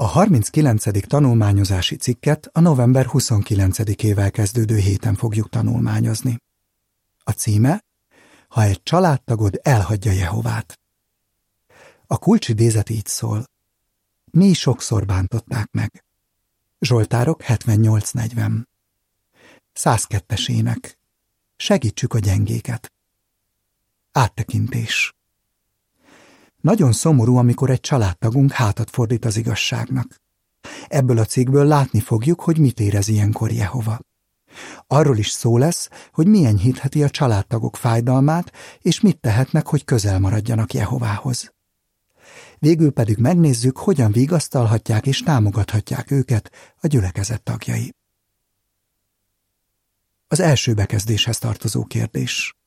A 39. tanulmányozási cikket a november 29-ével kezdődő héten fogjuk tanulmányozni. A címe Ha egy családtagod elhagyja Jehovát. A kulcsidézet így szól. Mi sokszor bántották meg. Zsoltárok 78-40 102-es ének. Segítsük a gyengéket. Áttekintés. Nagyon szomorú, amikor egy családtagunk hátat fordít az igazságnak. Ebből a cikkből látni fogjuk, hogy mit érez ilyenkor Jehova. Arról is szó lesz, hogy milyen hitheti a családtagok fájdalmát, és mit tehetnek, hogy közel maradjanak Jehovához. Végül pedig megnézzük, hogyan vigasztalhatják és támogathatják őket a gyülekezet tagjai. Az első bekezdéshez tartozó kérdés.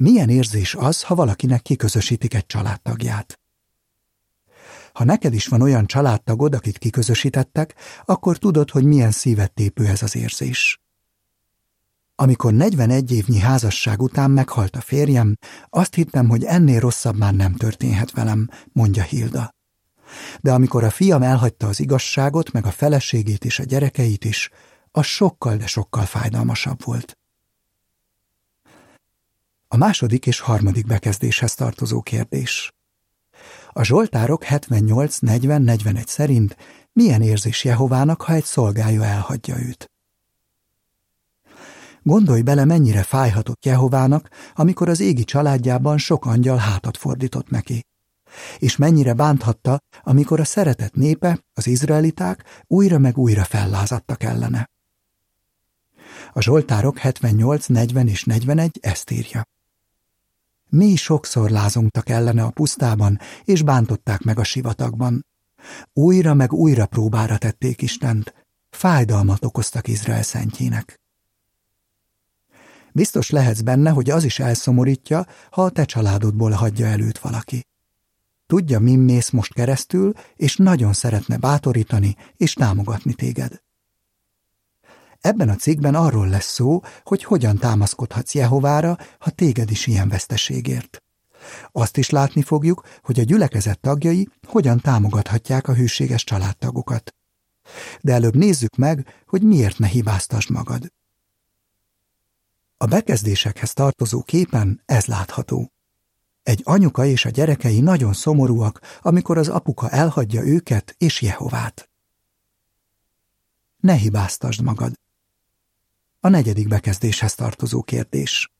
Milyen érzés az, ha valakinek kiközösítik egy családtagját? Ha neked is van olyan családtagod, akit kiközösítettek, akkor tudod, hogy milyen szívet tépő ez az érzés. Amikor 41 évnyi házasság után meghalt a férjem, azt hittem, hogy ennél rosszabb már nem történhet velem, mondja Hilda. De amikor a fiam elhagyta az igazságot, meg a feleségét és a gyerekeit is, az sokkal, de sokkal fájdalmasabb volt. A második és harmadik bekezdéshez tartozó kérdés. A Zsoltárok 78-40-41 szerint milyen érzés Jehovának, ha egy szolgája elhagyja őt? Gondolj bele, mennyire fájhatott Jehovának, amikor az égi családjában sok angyal hátat fordított neki. És mennyire bánthatta, amikor a szeretett népe, az izraeliták újra meg újra fellázadtak ellene. A Zsoltárok 78, 40 és 41 ezt írja. Mi sokszor lázongtak ellene a pusztában, és bántották meg a sivatagban. Újra meg újra próbára tették Istent, fájdalmat okoztak Izrael szentjének. Biztos lehetsz benne, hogy az is elszomorítja, ha a te családodból hagyja előtt valaki. Tudja, min mész most keresztül, és nagyon szeretne bátorítani és támogatni téged. Ebben a cikkben arról lesz szó, hogy hogyan támaszkodhatsz Jehovára, ha téged is ilyen veszteségért. Azt is látni fogjuk, hogy a gyülekezet tagjai hogyan támogathatják a hűséges családtagokat. De előbb nézzük meg, hogy miért ne hibáztasd magad. A bekezdésekhez tartozó képen ez látható. Egy anyuka és a gyerekei nagyon szomorúak, amikor az apuka elhagyja őket és Jehovát. Ne hibáztasd magad. A negyedik bekezdéshez tartozó kérdés.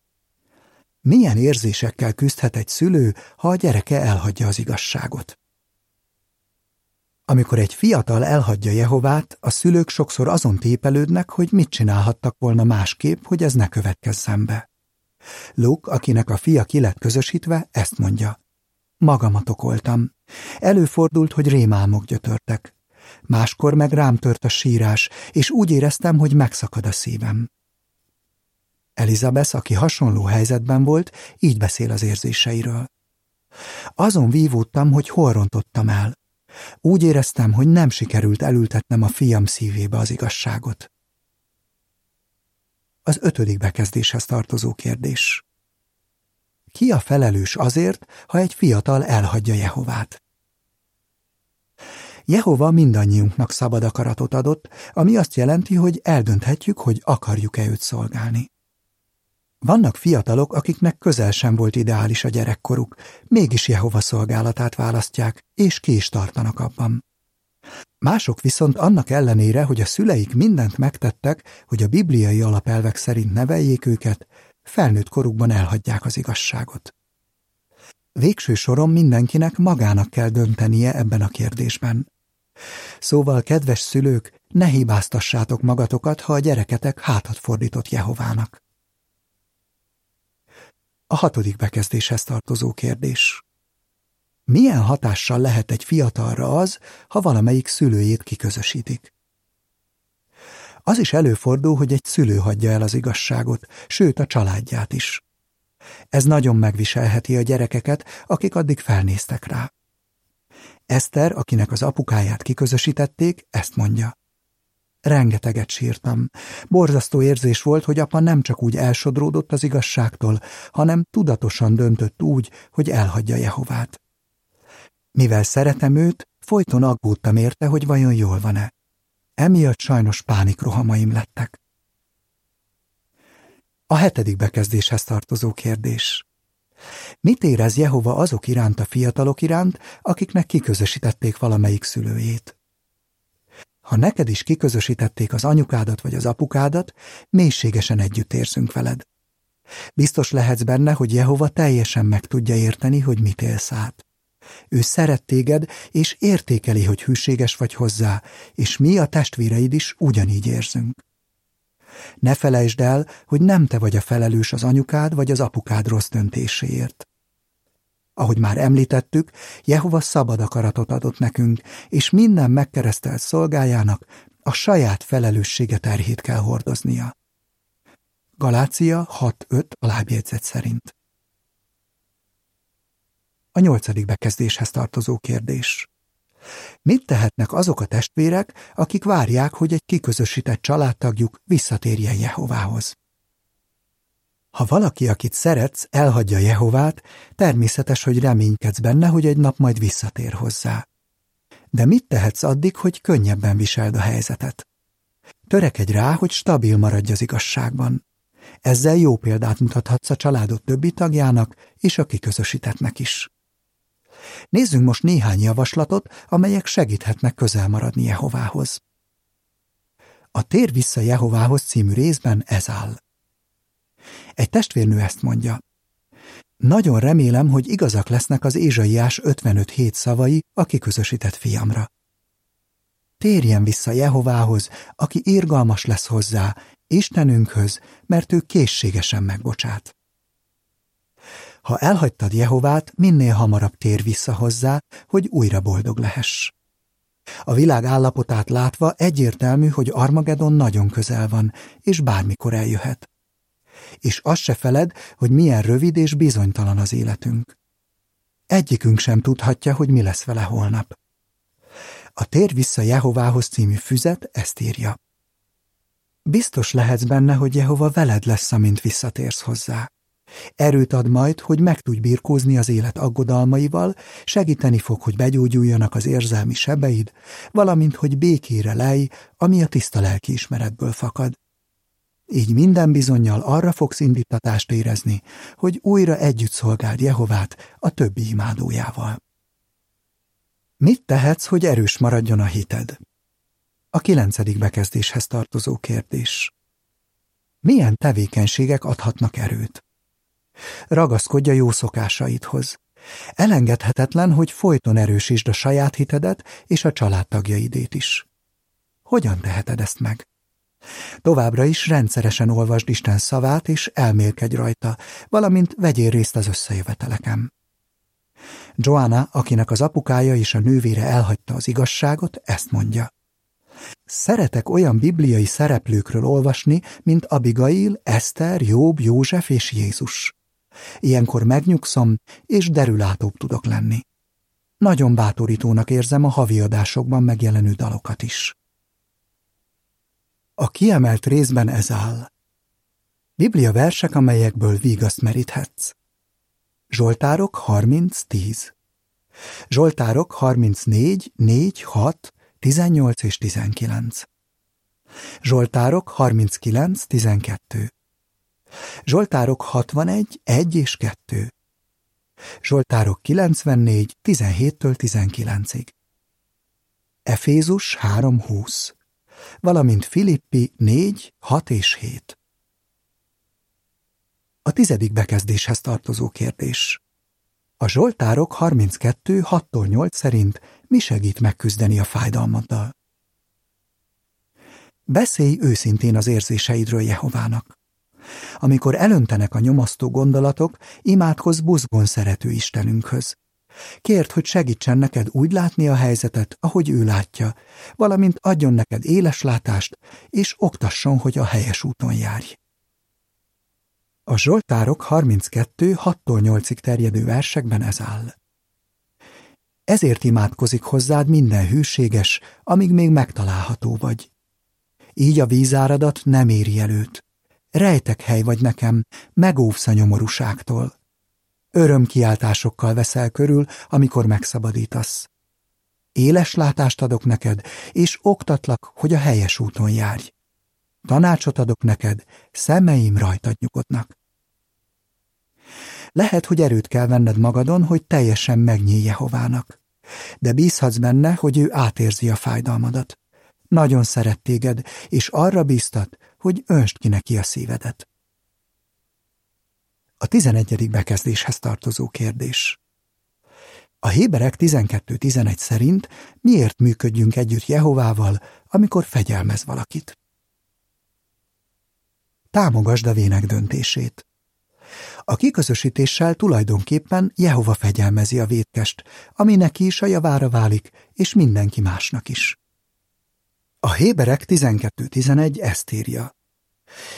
Milyen érzésekkel küzdhet egy szülő, ha a gyereke elhagyja az igazságot? Amikor egy fiatal elhagyja Jehovát, a szülők sokszor azon tépelődnek, hogy mit csinálhattak volna másképp, hogy ez ne következzen be. Luke, akinek a fia ki lett közösítve, ezt mondja. Magamat okoltam. Előfordult, hogy rémálmok gyötörtek máskor meg rám tört a sírás, és úgy éreztem, hogy megszakad a szívem. Elizabeth, aki hasonló helyzetben volt, így beszél az érzéseiről. Azon vívódtam, hogy hol rontottam el. Úgy éreztem, hogy nem sikerült elültetnem a fiam szívébe az igazságot. Az ötödik bekezdéshez tartozó kérdés. Ki a felelős azért, ha egy fiatal elhagyja Jehovát? Jehova mindannyiunknak szabad akaratot adott, ami azt jelenti, hogy eldönthetjük, hogy akarjuk-e őt szolgálni. Vannak fiatalok, akiknek közel sem volt ideális a gyerekkoruk, mégis Jehova szolgálatát választják, és ki is tartanak abban. Mások viszont annak ellenére, hogy a szüleik mindent megtettek, hogy a bibliai alapelvek szerint neveljék őket, felnőtt korukban elhagyják az igazságot. Végső soron mindenkinek magának kell döntenie ebben a kérdésben. Szóval, kedves szülők, ne hibáztassátok magatokat, ha a gyereketek hátat fordított Jehovának. A hatodik bekezdéshez tartozó kérdés. Milyen hatással lehet egy fiatalra az, ha valamelyik szülőjét kiközösítik? Az is előfordul, hogy egy szülő hagyja el az igazságot, sőt a családját is. Ez nagyon megviselheti a gyerekeket, akik addig felnéztek rá. Eszter, akinek az apukáját kiközösítették, ezt mondja. Rengeteget sírtam. Borzasztó érzés volt, hogy apa nem csak úgy elsodródott az igazságtól, hanem tudatosan döntött úgy, hogy elhagyja Jehovát. Mivel szeretem őt, folyton aggódtam érte, hogy vajon jól van-e. Emiatt sajnos pánikrohamaim lettek. A hetedik bekezdéshez tartozó kérdés. Mit érez Jehova azok iránt a fiatalok iránt, akiknek kiközösítették valamelyik szülőjét? Ha neked is kiközösítették az anyukádat vagy az apukádat, mélységesen együtt érzünk veled. Biztos lehetsz benne, hogy Jehova teljesen meg tudja érteni, hogy mit élsz át. Ő szeret téged, és értékeli, hogy hűséges vagy hozzá, és mi a testvéreid is ugyanígy érzünk. Ne felejtsd el, hogy nem te vagy a felelős az anyukád vagy az apukád rossz döntéséért. Ahogy már említettük, Jehova szabad akaratot adott nekünk, és minden megkeresztelt szolgájának a saját felelőssége terhét kell hordoznia. Galácia 6.5 a lábjegyzet szerint. A nyolcadik bekezdéshez tartozó kérdés. Mit tehetnek azok a testvérek, akik várják, hogy egy kiközösített családtagjuk visszatérjen Jehovához? Ha valaki, akit szeretsz, elhagyja Jehovát, természetes, hogy reménykedsz benne, hogy egy nap majd visszatér hozzá. De mit tehetsz addig, hogy könnyebben viseld a helyzetet? Törekedj rá, hogy stabil maradj az igazságban. Ezzel jó példát mutathatsz a családod többi tagjának és a kiközösítettnek is. Nézzünk most néhány javaslatot, amelyek segíthetnek közel maradni Jehovához. A Tér vissza Jehovához című részben ez áll. Egy testvérnő ezt mondja. Nagyon remélem, hogy igazak lesznek az Ézsaiás 55 hét szavai a kiközösített fiamra. Térjen vissza Jehovához, aki irgalmas lesz hozzá, Istenünkhöz, mert ő készségesen megbocsát. Ha elhagytad Jehovát, minél hamarabb tér vissza hozzá, hogy újra boldog lehess. A világ állapotát látva egyértelmű, hogy Armagedon nagyon közel van, és bármikor eljöhet. És azt se feled, hogy milyen rövid és bizonytalan az életünk. Egyikünk sem tudhatja, hogy mi lesz vele holnap. A Tér vissza Jehovához című füzet ezt írja. Biztos lehetsz benne, hogy Jehova veled lesz, amint visszatérsz hozzá. Erőt ad majd, hogy meg tudj birkózni az élet aggodalmaival, segíteni fog, hogy begyógyuljanak az érzelmi sebeid, valamint, hogy békére lej, ami a tiszta lelkiismeretből fakad. Így minden bizonyal arra fogsz indítatást érezni, hogy újra együtt szolgáld Jehovát a többi imádójával. Mit tehetsz, hogy erős maradjon a hited? A kilencedik bekezdéshez tartozó kérdés. Milyen tevékenységek adhatnak erőt? Ragaszkodj a jó szokásaidhoz. Elengedhetetlen, hogy folyton erősítsd a saját hitedet és a családtagjaidét is. Hogyan teheted ezt meg? Továbbra is rendszeresen olvasd Isten szavát, és elmélkedj rajta, valamint vegyél részt az összejöveteleken. Joanna, akinek az apukája és a nővére elhagyta az igazságot, ezt mondja. Szeretek olyan bibliai szereplőkről olvasni, mint Abigail, Eszter, Jobb, József és Jézus. Ilyenkor megnyugszom, és derülátóbb tudok lenni. Nagyon bátorítónak érzem a havi adásokban megjelenő dalokat is. A kiemelt részben ez áll. Biblia versek, amelyekből vígaszt meríthetsz. Zsoltárok 30-10 Zsoltárok 34, 4, 6, 18 és 19 Zsoltárok 39, 12 Zsoltárok 61, 1 és 2. Zsoltárok 94, 17-től 19-ig. Efézus 3.20, valamint Filippi 4, 6 és 7. A tizedik bekezdéshez tartozó kérdés. A Zsoltárok 32, 6-tól 8 szerint mi segít megküzdeni a fájdalmaddal? Beszélj őszintén az érzéseidről Jehovának. Amikor elöntenek a nyomasztó gondolatok, imádkozz buzgón szerető Istenünkhöz. Kérd, hogy segítsen neked úgy látni a helyzetet, ahogy ő látja, valamint adjon neked éles látást, és oktasson, hogy a helyes úton járj. A Zsoltárok 32 6-tól 8-ig terjedő versekben ez áll. Ezért imádkozik hozzád minden hűséges, amíg még megtalálható vagy. Így a vízáradat nem éri előtt, Rejtek hely vagy nekem, megóvsz a nyomorúságtól. Örömkiáltásokkal veszel körül, amikor megszabadítasz. Éles látást adok neked, és oktatlak, hogy a helyes úton járj. Tanácsot adok neked, szemeim rajtad nyugodnak. Lehet, hogy erőt kell venned magadon, hogy teljesen megnyílj Jehovának. De bízhatsz benne, hogy ő átérzi a fájdalmadat. Nagyon szeret téged, és arra bíztat, hogy önst ki neki a szívedet. A tizenegyedik bekezdéshez tartozó kérdés. A Héberek 12.11 szerint miért működjünk együtt Jehovával, amikor fegyelmez valakit? Támogasd a vének döntését. A kiközösítéssel tulajdonképpen Jehova fegyelmezi a vétkest, ami neki is a javára válik, és mindenki másnak is. A Héberek 12.11 ezt írja.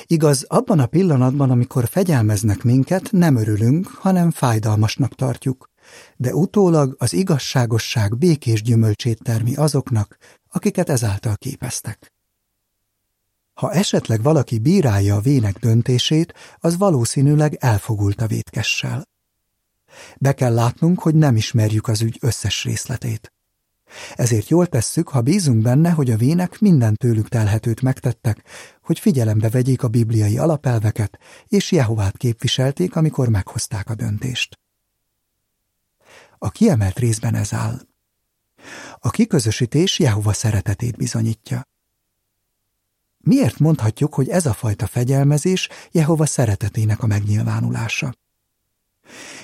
Igaz, abban a pillanatban, amikor fegyelmeznek minket, nem örülünk, hanem fájdalmasnak tartjuk, de utólag az igazságosság békés gyümölcsét termi azoknak, akiket ezáltal képeztek. Ha esetleg valaki bírálja a vének döntését, az valószínűleg elfogult a vétkessel. Be kell látnunk, hogy nem ismerjük az ügy összes részletét. Ezért jól tesszük, ha bízunk benne, hogy a vének minden tőlük telhetőt megtettek, hogy figyelembe vegyék a bibliai alapelveket, és Jehovát képviselték, amikor meghozták a döntést. A kiemelt részben ez áll. A kiközösítés Jehova szeretetét bizonyítja. Miért mondhatjuk, hogy ez a fajta fegyelmezés Jehova szeretetének a megnyilvánulása?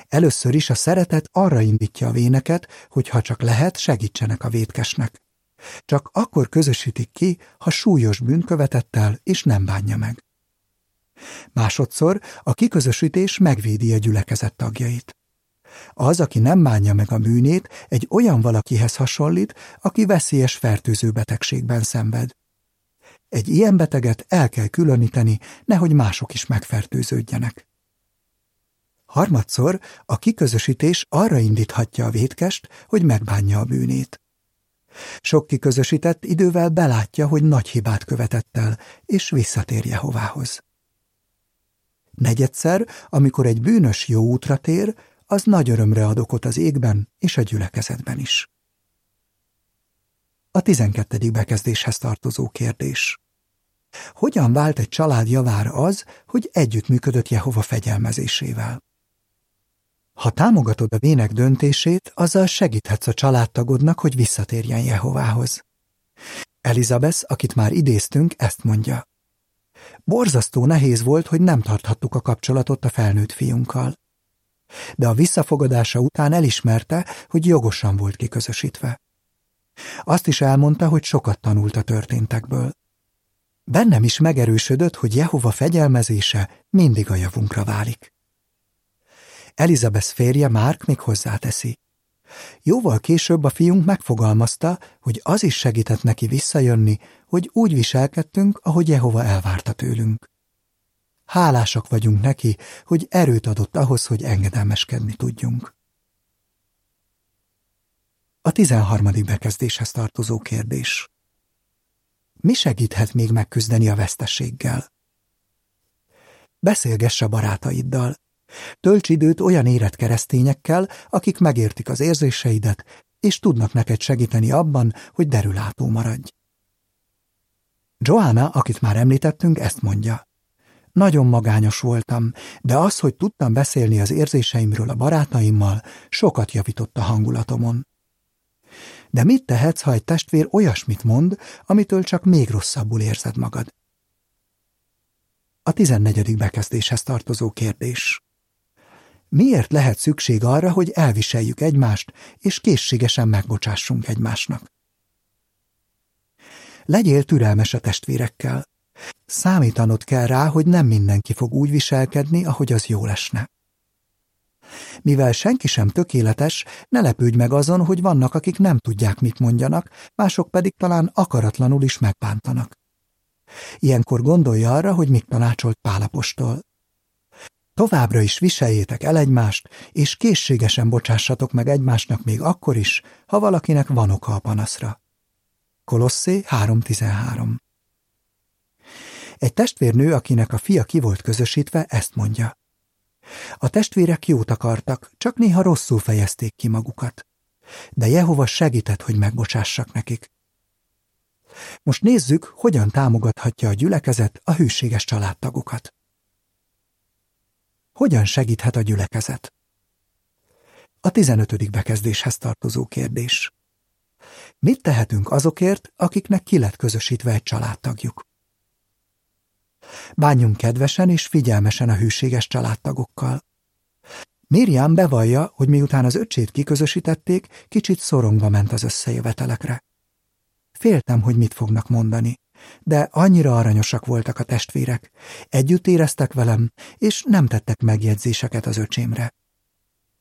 Először is a szeretet arra indítja a véneket, hogy ha csak lehet, segítsenek a vétkesnek. Csak akkor közösítik ki, ha súlyos bűnt követett el, és nem bánja meg. Másodszor a kiközösítés megvédi a gyülekezet tagjait. Az, aki nem bánja meg a bűnét, egy olyan valakihez hasonlít, aki veszélyes fertőző betegségben szenved. Egy ilyen beteget el kell különíteni, nehogy mások is megfertőződjenek. Harmadszor a kiközösítés arra indíthatja a vétkest, hogy megbánja a bűnét. Sok kiközösített idővel belátja, hogy nagy hibát követett el, és visszatér Jehovához. Negyedszer, amikor egy bűnös jó útra tér, az nagy örömre ad okot az égben és a gyülekezetben is. A tizenkettedik bekezdéshez tartozó kérdés. Hogyan vált egy család javára az, hogy együttműködött Jehova fegyelmezésével? Ha támogatod a vének döntését, azzal segíthetsz a családtagodnak, hogy visszatérjen Jehovához. Elizabeth, akit már idéztünk, ezt mondja. Borzasztó nehéz volt, hogy nem tarthattuk a kapcsolatot a felnőtt fiunkkal. De a visszafogadása után elismerte, hogy jogosan volt kiközösítve. Azt is elmondta, hogy sokat tanult a történtekből. Bennem is megerősödött, hogy Jehova fegyelmezése mindig a javunkra válik. Elizabeth férje Márk még hozzáteszi. Jóval később a fiunk megfogalmazta, hogy az is segített neki visszajönni, hogy úgy viselkedtünk, ahogy Jehova elvárta tőlünk. Hálásak vagyunk neki, hogy erőt adott ahhoz, hogy engedelmeskedni tudjunk. A tizenharmadik bekezdéshez tartozó kérdés. Mi segíthet még megküzdeni a vesztességgel? Beszélgess a barátaiddal, Tölts időt olyan érett keresztényekkel, akik megértik az érzéseidet, és tudnak neked segíteni abban, hogy derülátó maradj. Joanna, akit már említettünk, ezt mondja. Nagyon magányos voltam, de az, hogy tudtam beszélni az érzéseimről a barátaimmal, sokat javított a hangulatomon. De mit tehetsz, ha egy testvér olyasmit mond, amitől csak még rosszabbul érzed magad? A tizennegyedik bekezdéshez tartozó kérdés. Miért lehet szükség arra, hogy elviseljük egymást, és készségesen megbocsássunk egymásnak? Legyél türelmes a testvérekkel. Számítanod kell rá, hogy nem mindenki fog úgy viselkedni, ahogy az jó lesne. Mivel senki sem tökéletes, ne lepődj meg azon, hogy vannak, akik nem tudják, mit mondjanak, mások pedig talán akaratlanul is megbántanak. Ilyenkor gondolja arra, hogy mit tanácsolt Pálapostól. Továbbra is viseljétek el egymást, és készségesen bocsássatok meg egymásnak még akkor is, ha valakinek van oka a panaszra. Kolosszé 3.13 Egy testvérnő, akinek a fia ki volt közösítve, ezt mondja. A testvérek jót akartak, csak néha rosszul fejezték ki magukat. De Jehova segített, hogy megbocsássak nekik. Most nézzük, hogyan támogathatja a gyülekezet a hűséges családtagokat. Hogyan segíthet a gyülekezet? A 15. bekezdéshez tartozó kérdés. Mit tehetünk azokért, akiknek ki lett közösítve egy családtagjuk? Bánjunk kedvesen és figyelmesen a hűséges családtagokkal. Miriam bevallja, hogy miután az öcsét kiközösítették, kicsit szorongva ment az összejövetelekre. Féltem, hogy mit fognak mondani, de annyira aranyosak voltak a testvérek, együtt éreztek velem, és nem tettek megjegyzéseket az öcsémre.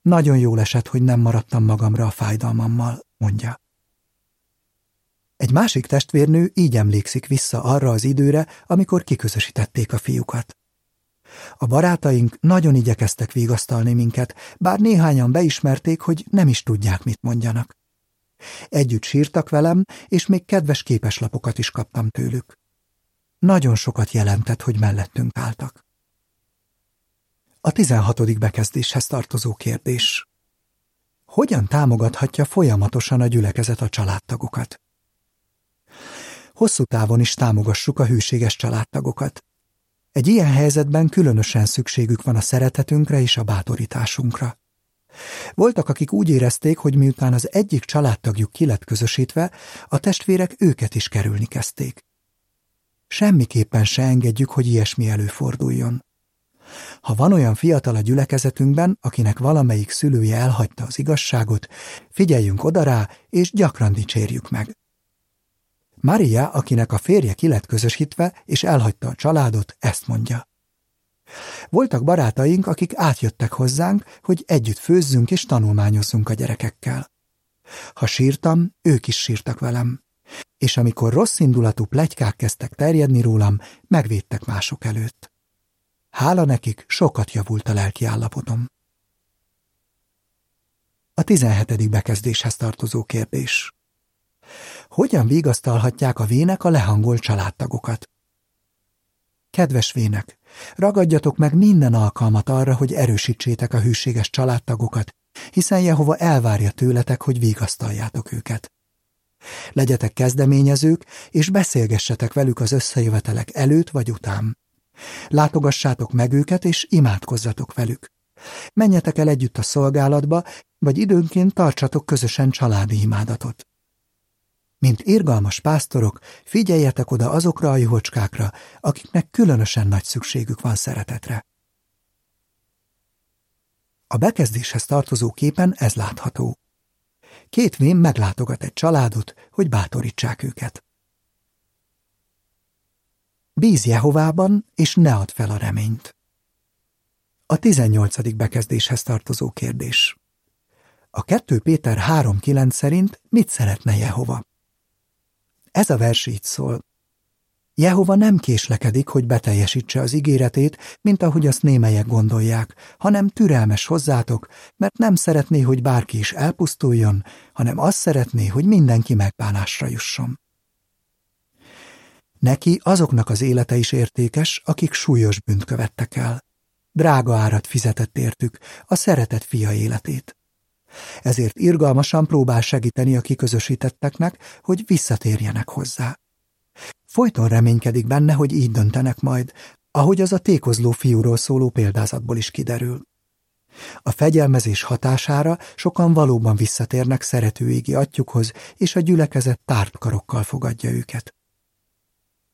Nagyon jól esett, hogy nem maradtam magamra a fájdalmammal, mondja. Egy másik testvérnő így emlékszik vissza arra az időre, amikor kiközösítették a fiúkat. A barátaink nagyon igyekeztek vigasztalni minket, bár néhányan beismerték, hogy nem is tudják, mit mondjanak. Együtt sírtak velem, és még kedves képeslapokat is kaptam tőlük. Nagyon sokat jelentett, hogy mellettünk álltak. A tizenhatodik bekezdéshez tartozó kérdés. Hogyan támogathatja folyamatosan a gyülekezet a családtagokat? Hosszú távon is támogassuk a hűséges családtagokat. Egy ilyen helyzetben különösen szükségük van a szeretetünkre és a bátorításunkra. Voltak, akik úgy érezték, hogy miután az egyik családtagjuk ki lett közösítve, a testvérek őket is kerülni kezdték. Semmiképpen se engedjük, hogy ilyesmi előforduljon. Ha van olyan fiatal a gyülekezetünkben, akinek valamelyik szülője elhagyta az igazságot, figyeljünk oda rá, és gyakran dicsérjük meg. Maria, akinek a férje ki lett közösítve, és elhagyta a családot, ezt mondja. Voltak barátaink, akik átjöttek hozzánk, hogy együtt főzzünk és tanulmányozzunk a gyerekekkel. Ha sírtam, ők is sírtak velem. És amikor rossz indulatú plegykák kezdtek terjedni rólam, megvédtek mások előtt. Hála nekik sokat javult a lelki állapotom. A 17. bekezdéshez tartozó kérdés. Hogyan vigasztalhatják a vének a lehangolt családtagokat? Kedves vének, ragadjatok meg minden alkalmat arra, hogy erősítsétek a hűséges családtagokat, hiszen Jehova elvárja tőletek, hogy vigasztaljátok őket. Legyetek kezdeményezők, és beszélgessetek velük az összejövetelek előtt vagy után. Látogassátok meg őket, és imádkozzatok velük. Menjetek el együtt a szolgálatba, vagy időnként tartsatok közösen családi imádatot. Mint irgalmas pásztorok, figyeljetek oda azokra a juhocskákra, akiknek különösen nagy szükségük van szeretetre. A bekezdéshez tartozó képen ez látható. Két vén meglátogat egy családot, hogy bátorítsák őket. Bíz Jehovában, és ne add fel a reményt. A 18. bekezdéshez tartozó kérdés. A 2 Péter 3.9 szerint mit szeretne Jehova? Ez a vers így szól. Jehova nem késlekedik, hogy beteljesítse az ígéretét, mint ahogy azt némelyek gondolják, hanem türelmes hozzátok, mert nem szeretné, hogy bárki is elpusztuljon, hanem azt szeretné, hogy mindenki megbánásra jusson. Neki azoknak az élete is értékes, akik súlyos bűnt követtek el. Drága árat fizetett értük, a szeretett fia életét ezért irgalmasan próbál segíteni a kiközösítetteknek, hogy visszatérjenek hozzá. Folyton reménykedik benne, hogy így döntenek majd, ahogy az a tékozló fiúról szóló példázatból is kiderül. A fegyelmezés hatására sokan valóban visszatérnek szeretőégi atyukhoz, és a gyülekezet tárt karokkal fogadja őket.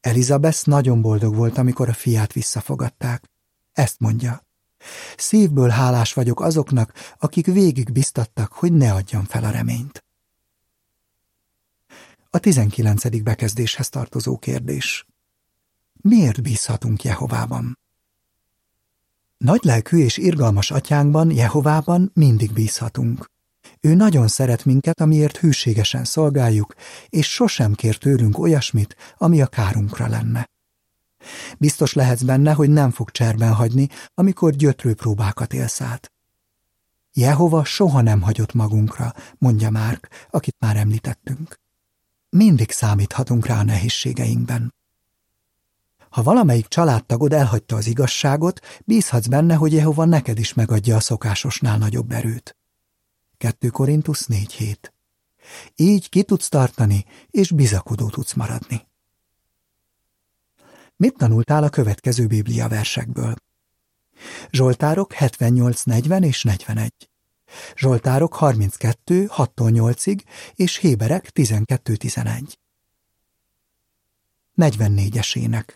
Elizabeth nagyon boldog volt, amikor a fiát visszafogadták. Ezt mondja. Szívből hálás vagyok azoknak, akik végig biztattak, hogy ne adjam fel a reményt. A tizenkilencedik bekezdéshez tartozó kérdés. Miért bízhatunk Jehovában? Nagylelkű és irgalmas atyánkban, Jehovában mindig bízhatunk. Ő nagyon szeret minket, amiért hűségesen szolgáljuk, és sosem kér tőlünk olyasmit, ami a kárunkra lenne. Biztos lehetsz benne, hogy nem fog cserben hagyni, amikor gyötrő próbákat élsz át. Jehova soha nem hagyott magunkra, mondja Márk, akit már említettünk. Mindig számíthatunk rá a nehézségeinkben. Ha valamelyik családtagod elhagyta az igazságot, bízhatsz benne, hogy Jehova neked is megadja a szokásosnál nagyobb erőt. 2 Korintus 4.7. Így ki tudsz tartani, és bizakodó tudsz maradni. Mit tanultál a következő Biblia versekből? Zsoltárok 78, 40 és 41. Zsoltárok 32, 6-8-ig és Héberek 12, 11. 44-esének.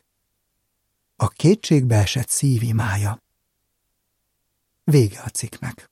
A kétségbe esett szív imája. Vége a cikknek.